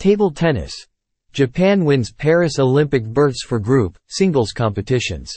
Table tennis. Japan wins Paris Olympic berths for group, singles competitions.